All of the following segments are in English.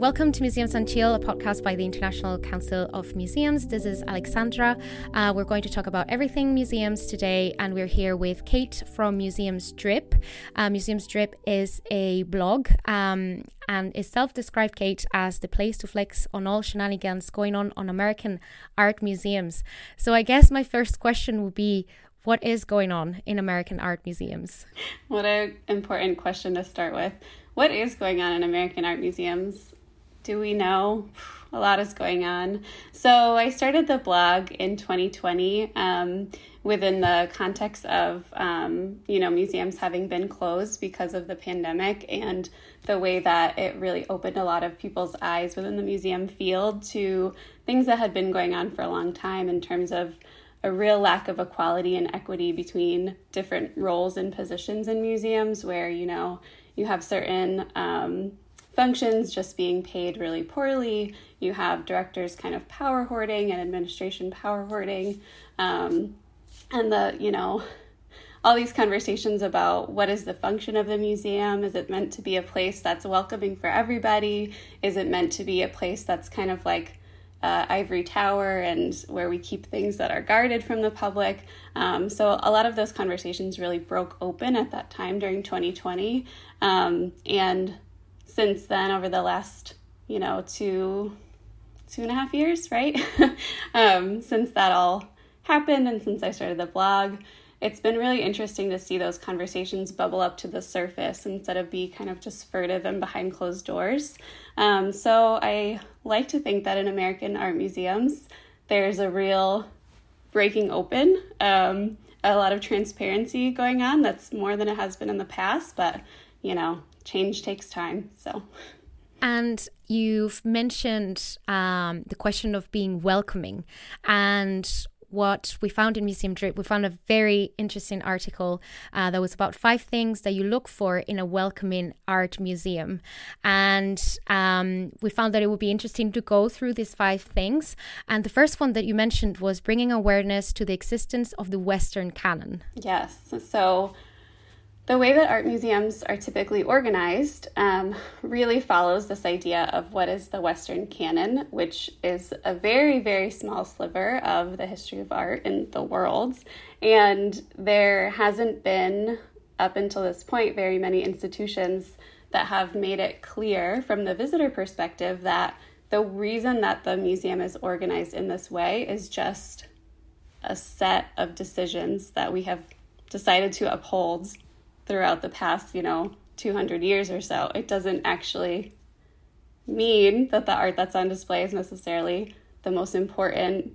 Welcome to Museum and a podcast by the International Council of Museums. This is Alexandra. Uh, we're going to talk about everything museums today, and we're here with Kate from Museums Drip. Uh, Museums Drip is a blog um, and is self described, Kate, as the place to flex on all shenanigans going on on American art museums. So I guess my first question would be what is going on in American art museums? What an important question to start with. What is going on in American art museums? do we know? A lot is going on. So I started the blog in 2020 um, within the context of um, you know museums having been closed because of the pandemic and the way that it really opened a lot of people's eyes within the museum field to things that had been going on for a long time in terms of a real lack of equality and equity between different roles and positions in museums where you know you have certain um, functions just being paid really poorly. You have directors kind of power hoarding and administration power hoarding. Um, and the, you know, all these conversations about what is the function of the museum? Is it meant to be a place that's welcoming for everybody? Is it meant to be a place that's kind of like uh, ivory tower and where we keep things that are guarded from the public? Um, so a lot of those conversations really broke open at that time during 2020. Um, and since then over the last you know two two and a half years right? Um, since that all happened and since i started the blog it's been really interesting to see those conversations bubble up to the surface instead of be kind of just furtive and behind closed doors. Um, so i like to think that in american art museums there's a real breaking open um, a lot of transparency going on that's more than it has been in the past but you know change takes time. So. And you've mentioned um, the question of being welcoming. And what we found in Museum Drip, we found a very interesting article uh, that was about five things that you look for in a welcoming art museum. And um, we found that it would be interesting to go through these five things. And the first one that you mentioned was bringing awareness to the existence of the Western canon. Yes. So the way that art museums are typically organized um, really follows this idea of what is the Western canon, which is a very, very small sliver of the history of art in the world. And there hasn't been, up until this point, very many institutions that have made it clear from the visitor perspective that the reason that the museum is organized in this way is just a set of decisions that we have decided to uphold throughout the past, you know, 200 years or so. It doesn't actually mean that the art that's on display is necessarily the most important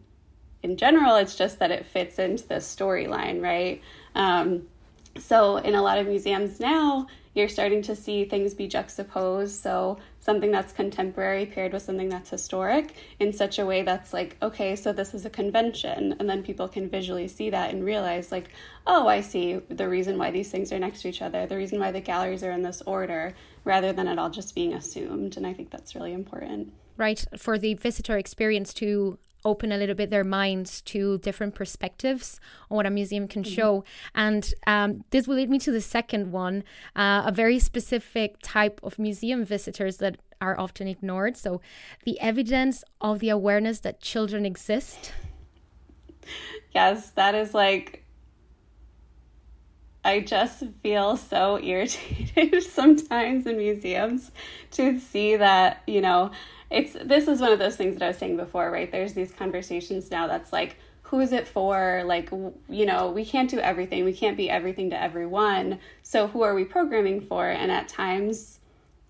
in general. It's just that it fits into the storyline, right? Um, so, in a lot of museums now, you're starting to see things be juxtaposed. So, something that's contemporary paired with something that's historic in such a way that's like, okay, so this is a convention. And then people can visually see that and realize, like, oh, I see the reason why these things are next to each other, the reason why the galleries are in this order, rather than it all just being assumed. And I think that's really important. Right. For the visitor experience to open a little bit their minds to different perspectives on what a museum can mm-hmm. show. And um, this will lead me to the second one uh, a very specific type of museum visitors that are often ignored. So, the evidence of the awareness that children exist. Yes, that is like I just feel so irritated sometimes in museums to see that, you know, it's this is one of those things that I was saying before, right? There's these conversations now that's like who is it for? Like, you know, we can't do everything. We can't be everything to everyone. So who are we programming for? And at times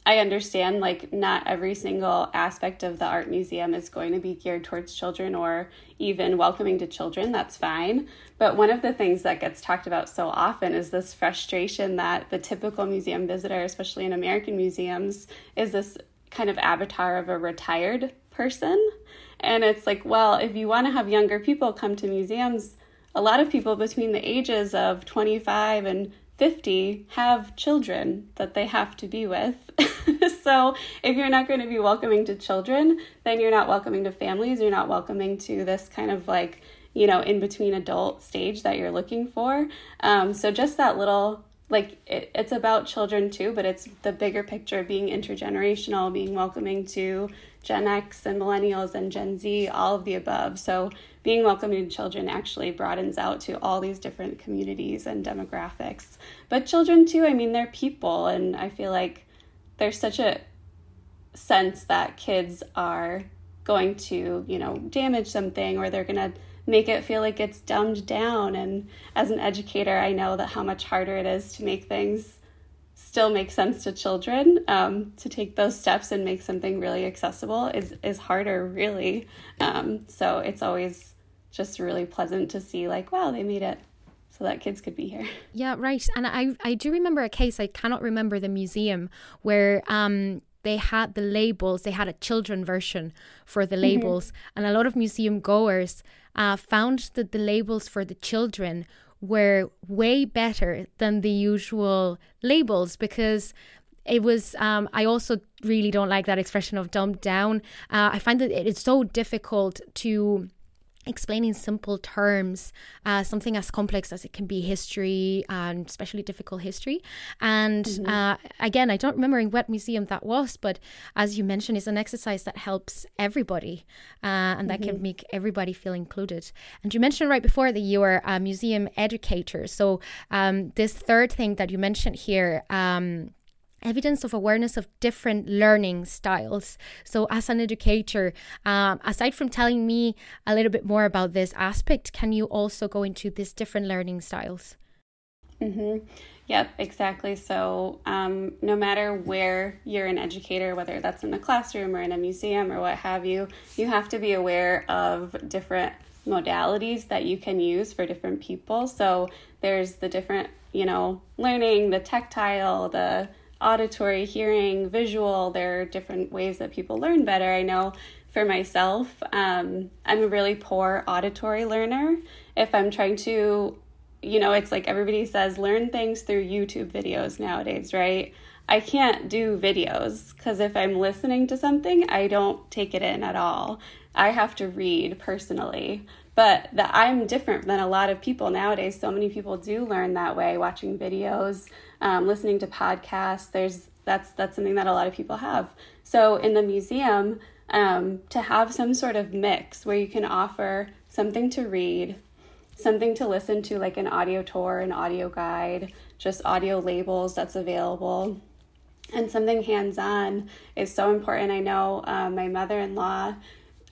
I understand like not every single aspect of the art museum is going to be geared towards children or even welcoming to children. That's fine. But one of the things that gets talked about so often is this frustration that the typical museum visitor, especially in American museums, is this kind of avatar of a retired person. And it's like, well, if you want to have younger people come to museums, a lot of people between the ages of 25 and 50 have children that they have to be with. so if you're not going to be welcoming to children, then you're not welcoming to families, you're not welcoming to this kind of like, you know, in between adult stage that you're looking for. Um, so just that little like it, it's about children too, but it's the bigger picture of being intergenerational, being welcoming to Gen X and millennials and Gen Z, all of the above. So being welcoming to children actually broadens out to all these different communities and demographics. But children too, I mean, they're people, and I feel like there's such a sense that kids are going to, you know, damage something or they're going to make it feel like it's dumbed down. And as an educator, I know that how much harder it is to make things still make sense to children. Um, to take those steps and make something really accessible is is harder, really. Um, so it's always just really pleasant to see, like, wow, they made it so that kids could be here. Yeah, right. And I I do remember a case. I cannot remember the museum where um they had the labels. They had a children version for the mm-hmm. labels, mm-hmm. and a lot of museum goers uh, found that the labels for the children were way better than the usual labels because it was um, i also really don't like that expression of dumbed down uh, i find that it's so difficult to explaining simple terms uh, something as complex as it can be history and especially difficult history and mm-hmm. uh, again i don't remember in what museum that was but as you mentioned it's an exercise that helps everybody uh, and that mm-hmm. can make everybody feel included and you mentioned right before that you are a museum educator so um, this third thing that you mentioned here um, evidence of awareness of different learning styles. So, as an educator, um, aside from telling me a little bit more about this aspect, can you also go into these different learning styles? Mm-hmm. Yep, exactly. So, um, no matter where you're an educator, whether that's in a classroom or in a museum or what have you, you have to be aware of different modalities that you can use for different people. So, there's the different, you know, learning, the tactile, the auditory, hearing, visual. There are different ways that people learn better. I know for myself, um, I'm a really poor auditory learner. If I'm trying to, you know, it's like everybody says, learn things through YouTube videos nowadays, right? I can't do videos because if I'm listening to something, I don't take it in at all. I have to read personally. But that I'm different than a lot of people nowadays. So many people do learn that way, watching videos, um, listening to podcasts. There's that's that's something that a lot of people have. So in the museum, um, to have some sort of mix where you can offer something to read, something to listen to, like an audio tour, an audio guide, just audio labels that's available, and something hands on is so important. I know uh, my mother in law.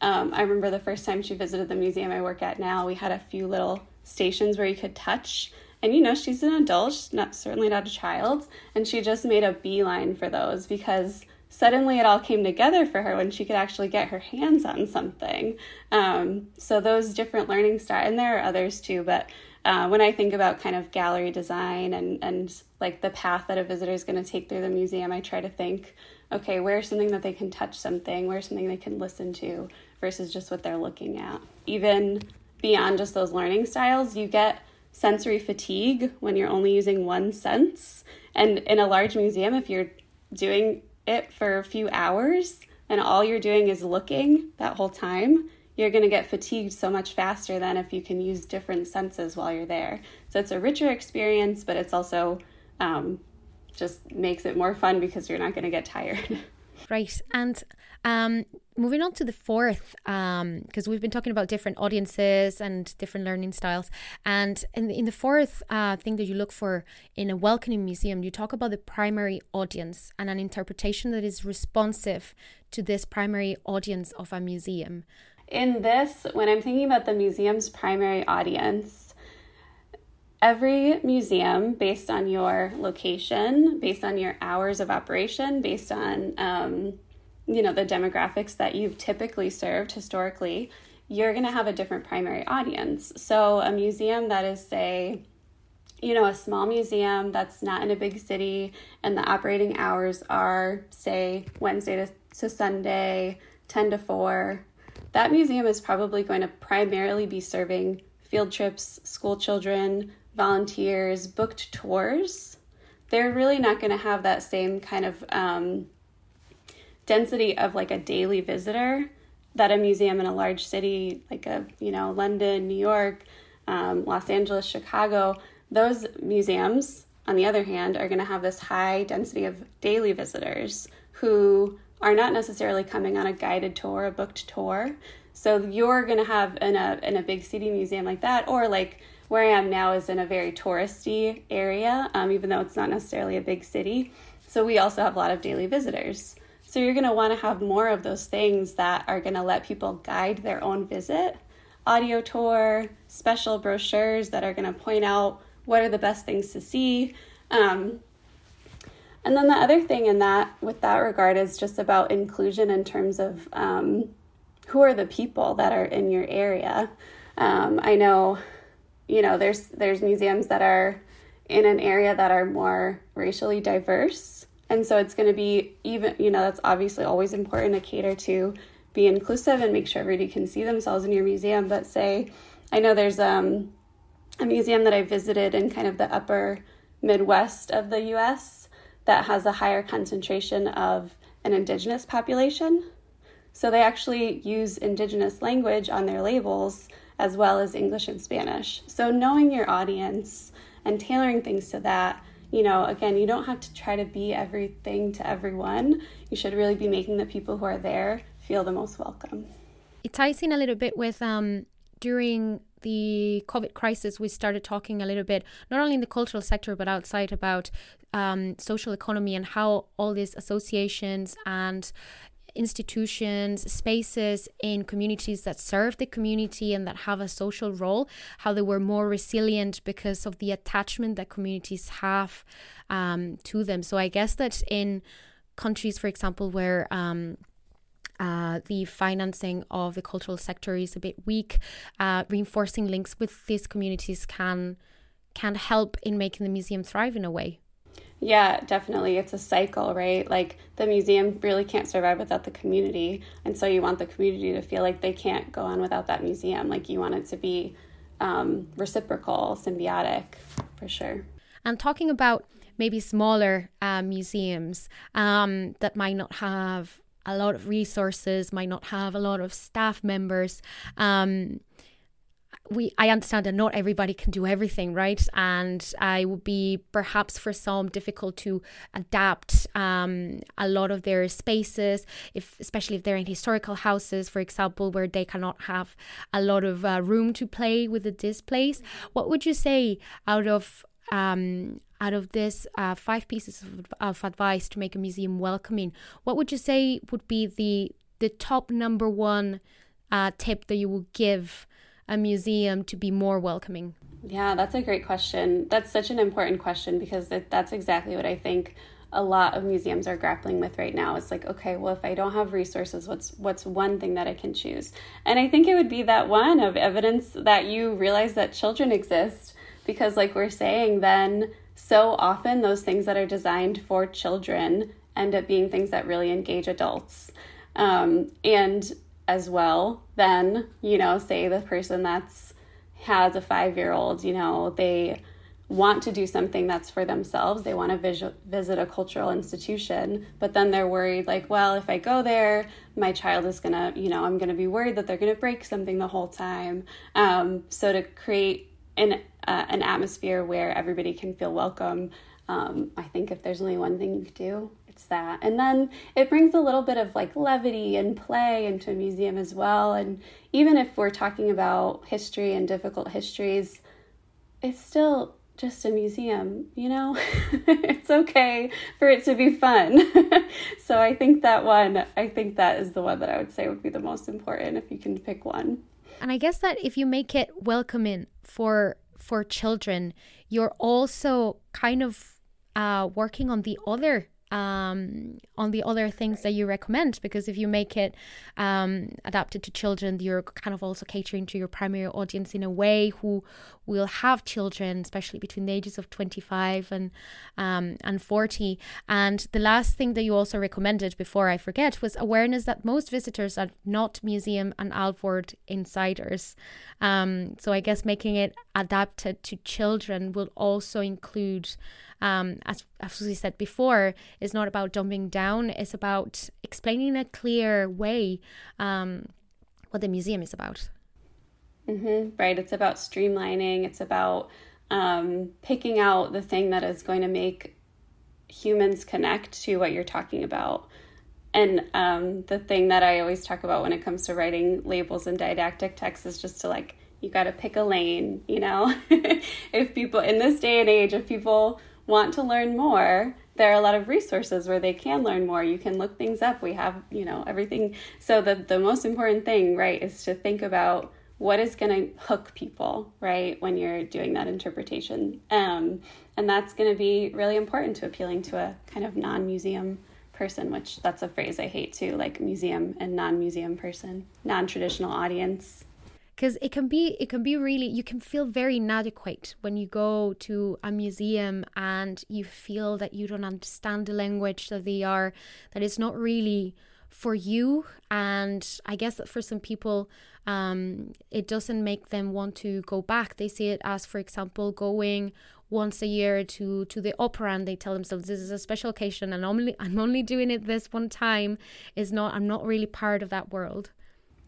Um, I remember the first time she visited the museum I work at now, we had a few little stations where you could touch and you know, she's an adult, she's not certainly not a child, and she just made a beeline for those because suddenly it all came together for her when she could actually get her hands on something. Um, so those different learning styles, and there are others too, but uh, when I think about kind of gallery design and and like the path that a visitor is going to take through the museum, I try to think, okay, where's something that they can touch something, where's something they can listen to, versus just what they're looking at. Even beyond just those learning styles, you get sensory fatigue when you're only using one sense. And in a large museum, if you're doing it for a few hours and all you're doing is looking that whole time, you're going to get fatigued so much faster than if you can use different senses while you're there. So it's a richer experience, but it's also um, just makes it more fun because you're not going to get tired. Right. And um, moving on to the fourth, because um, we've been talking about different audiences and different learning styles. And in the, in the fourth uh, thing that you look for in a welcoming museum, you talk about the primary audience and an interpretation that is responsive to this primary audience of a museum. In this, when I'm thinking about the museum's primary audience, every museum, based on your location, based on your hours of operation, based on um, you know the demographics that you've typically served historically you're going to have a different primary audience. So a museum that is say you know a small museum that's not in a big city and the operating hours are say wednesday to, to sunday 10 to 4 that museum is probably going to primarily be serving field trips school children volunteers booked tours. They're really not going to have that same kind of um, density of like a daily visitor that a museum in a large city like a you know London, New York, um, Los Angeles, Chicago, those museums on the other hand are going to have this high density of daily visitors who are not necessarily coming on a guided tour, a booked tour. So you're going to have in a in a big city museum like that, or like where I am now is in a very touristy area, um, even though it's not necessarily a big city. So we also have a lot of daily visitors. So you're going to want to have more of those things that are going to let people guide their own visit. Audio tour, special brochures that are going to point out what are the best things to see. Um, and then the other thing in that, with that regard, is just about inclusion in terms of um, who are the people that are in your area. Um, I know, you know, there's there's museums that are in an area that are more racially diverse, and so it's going to be even, you know, that's obviously always important to cater to be inclusive and make sure everybody can see themselves in your museum. But say, I know there's um, a museum that I visited in kind of the upper Midwest of the US that has a higher concentration of an indigenous population. So they actually use indigenous language on their labels as well as English and Spanish. So knowing your audience and tailoring things to that, you know, again, you don't have to try to be everything to everyone. You should really be making the people who are there feel the most welcome. It ties in a little bit with um, during the COVID crisis, we started talking a little bit, not only in the cultural sector, but outside about um, social economy and how all these associations and institutions, spaces in communities that serve the community and that have a social role, how they were more resilient because of the attachment that communities have um, to them. So I guess that in countries, for example, where um, uh, the financing of the cultural sector is a bit weak. Uh, reinforcing links with these communities can can help in making the museum thrive in a way. Yeah, definitely. It's a cycle, right? Like the museum really can't survive without the community. And so you want the community to feel like they can't go on without that museum. Like you want it to be um, reciprocal, symbiotic, for sure. And talking about maybe smaller uh, museums um, that might not have a lot of resources, might not have a lot of staff members. Um, we I understand that not everybody can do everything, right? And I would be perhaps for some difficult to adapt um, a lot of their spaces, if especially if they're in historical houses, for example, where they cannot have a lot of uh, room to play with the displays. What would you say out of um, out of this uh, five pieces of, of advice to make a museum welcoming, what would you say would be the the top number one uh, tip that you would give a museum to be more welcoming? Yeah, that's a great question. That's such an important question because that's exactly what I think a lot of museums are grappling with right now. It's like, okay, well, if I don't have resources, what's what's one thing that I can choose? And I think it would be that one of evidence that you realize that children exist because like we're saying then so often those things that are designed for children end up being things that really engage adults. Um, and as well, then, you know, say the person that's has a five year old, you know, they want to do something that's for themselves. They want to vis- visit a cultural institution, but then they're worried, like, well, if I go there, my child is going to, you know, I'm going to be worried that they're going to break something the whole time. Um, so to create an uh, an atmosphere where everybody can feel welcome. Um, I think if there's only one thing you could do, it's that. And then it brings a little bit of like levity and play into a museum as well. And even if we're talking about history and difficult histories, it's still just a museum, you know? it's okay for it to be fun. so I think that one, I think that is the one that I would say would be the most important if you can pick one. And I guess that if you make it welcoming for for children, you're also kind of uh, working on the other um, on the other things that you recommend because if you make it um, adapted to children you're kind of also catering to your primary audience in a way who will have children especially between the ages of 25 and um, and 40 and the last thing that you also recommended before I forget was awareness that most visitors are not museum and art world insiders um, so I guess making it adapted to children will also include um, as, as we said before, is not about dumbing down, it's about explaining in a clear way um, what the museum is about. Mm-hmm, right. It's about streamlining, it's about um, picking out the thing that is going to make humans connect to what you're talking about. And um, the thing that I always talk about when it comes to writing labels and didactic text is just to like, you got to pick a lane, you know? if people, in this day and age, if people want to learn more, there are a lot of resources where they can learn more. You can look things up. We have, you know, everything. So the, the most important thing, right, is to think about what is going to hook people, right, when you're doing that interpretation. Um, and that's going to be really important to appealing to a kind of non museum person, which that's a phrase I hate too, like museum and non-museum person, non-traditional audience. Because it can be, it can be really, you can feel very inadequate when you go to a museum and you feel that you don't understand the language that they are, that it's not really for you. And I guess that for some people, um, it doesn't make them want to go back. They see it as, for example, going once a year to to the opera and they tell themselves this is a special occasion and I'm only I'm only doing it this one time is not I'm not really part of that world.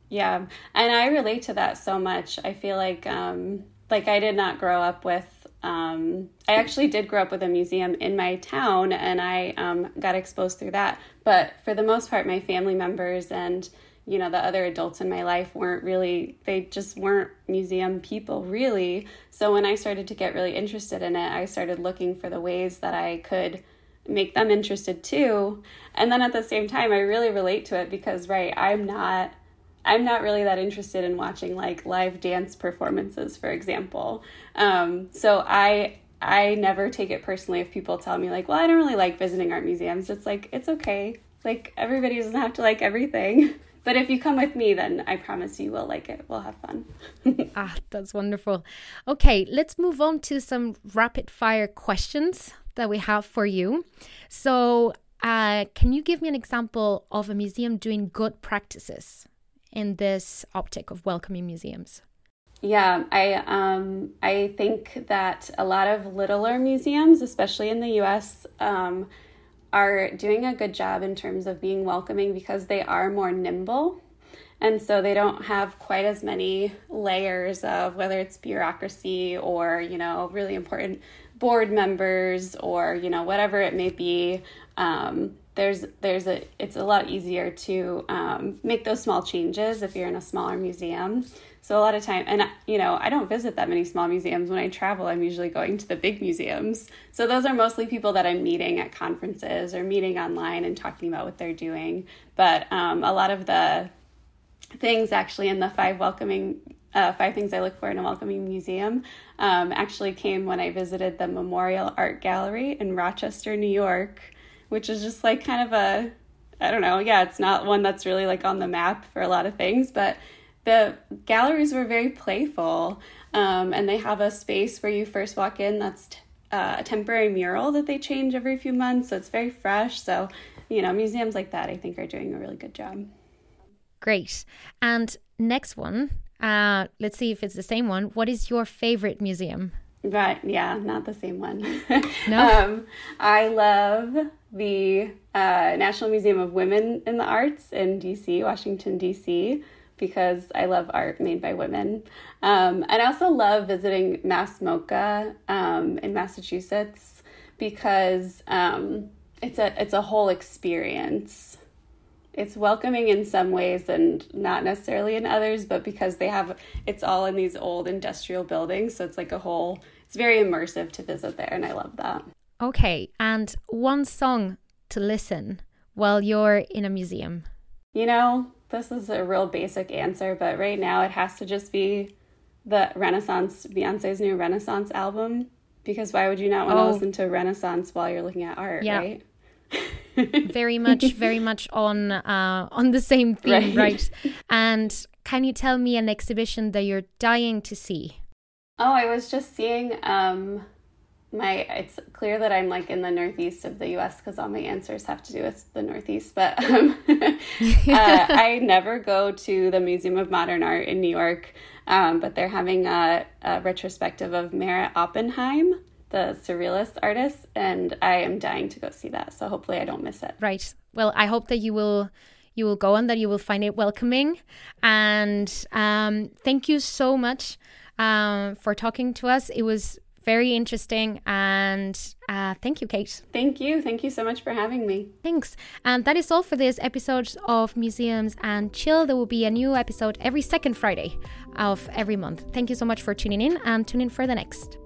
Yeah. And I relate to that so much. I feel like um like I did not grow up with um, I actually did grow up with a museum in my town and I um, got exposed through that. But for the most part, my family members and you know the other adults in my life weren't really they just weren't museum people really. So when i started to get really interested in it i started looking for the ways that i could make them interested too. And then at the same time i really relate to it because right i'm not i'm not really that interested in watching like live dance performances for example. Um, so i i never take it personally if people tell me like well i don't really like visiting art museums. It's like it's okay. Like everybody doesn't have to like everything But if you come with me, then I promise you will like it. We'll have fun. ah, that's wonderful. Okay, let's move on to some rapid fire questions that we have for you. So, uh, can you give me an example of a museum doing good practices in this optic of welcoming museums? Yeah, I um, I think that a lot of littler museums, especially in the U.S., um, are doing a good job in terms of being welcoming because they are more nimble. And so they don't have quite as many layers of whether it's bureaucracy or, you know, really important board members or, you know, whatever it may be. Um, there's there's a it's a lot easier to um, make those small changes if you're in a smaller museum so a lot of time, and you know, I don't visit that many small museums. When I travel, I'm usually going to the big museums. So those are mostly people that I'm meeting at conferences or meeting online and talking about what they're doing. But um, a lot of the things actually in the five welcoming uh, five things I look for in a welcoming museum um, actually came when I visited the Memorial Art Gallery in Rochester, New York, which is just like kind of a I don't know, yeah, it's not one that's really like on the map for a lot of things, but the galleries were very playful um, and they have a space where you first walk in that's t- uh, a temporary mural that they change every few months so it's very fresh so you know museums like that i think are doing a really good job. Great. And next one uh, let's see if it's the same one. What is your favorite museum? Right, yeah, not the same one. no. Um, I love the uh, National Museum of Women in the Arts in DC, Washington, DC because I love art made by women. Um, and I also love visiting Mass MoCA um, in Massachusetts because um, it's a it's a whole experience. It's welcoming in some ways and not necessarily in others, but because they have it's all in these old industrial buildings, so it's like a whole. It's very immersive to visit there, and I love that. Okay, and one song to listen while you're in a museum. You know, this is a real basic answer, but right now it has to just be the Renaissance, Beyonce's new Renaissance album. Because why would you not want oh. to listen to Renaissance while you're looking at art, yeah. right? very much, very much on uh, on the same theme, right. right? And can you tell me an exhibition that you're dying to see? Oh, I was just seeing um, my it's clear that I'm like in the northeast of the US because all my answers have to do with the northeast. But um, uh, I never go to the Museum of Modern Art in New York, um, but they're having a, a, retrospective of Meret Oppenheim, the surrealist artist, and I am dying to go see that. So hopefully, I don't miss it. Right. Well, I hope that you will you will go and that you will find it welcoming. And um, thank you so much um, for talking to us. It was very interesting. And uh, thank you, Kate. Thank you. Thank you so much for having me. Thanks. And that is all for this episode of Museums and Chill. There will be a new episode every second Friday of every month. Thank you so much for tuning in and tune in for the next.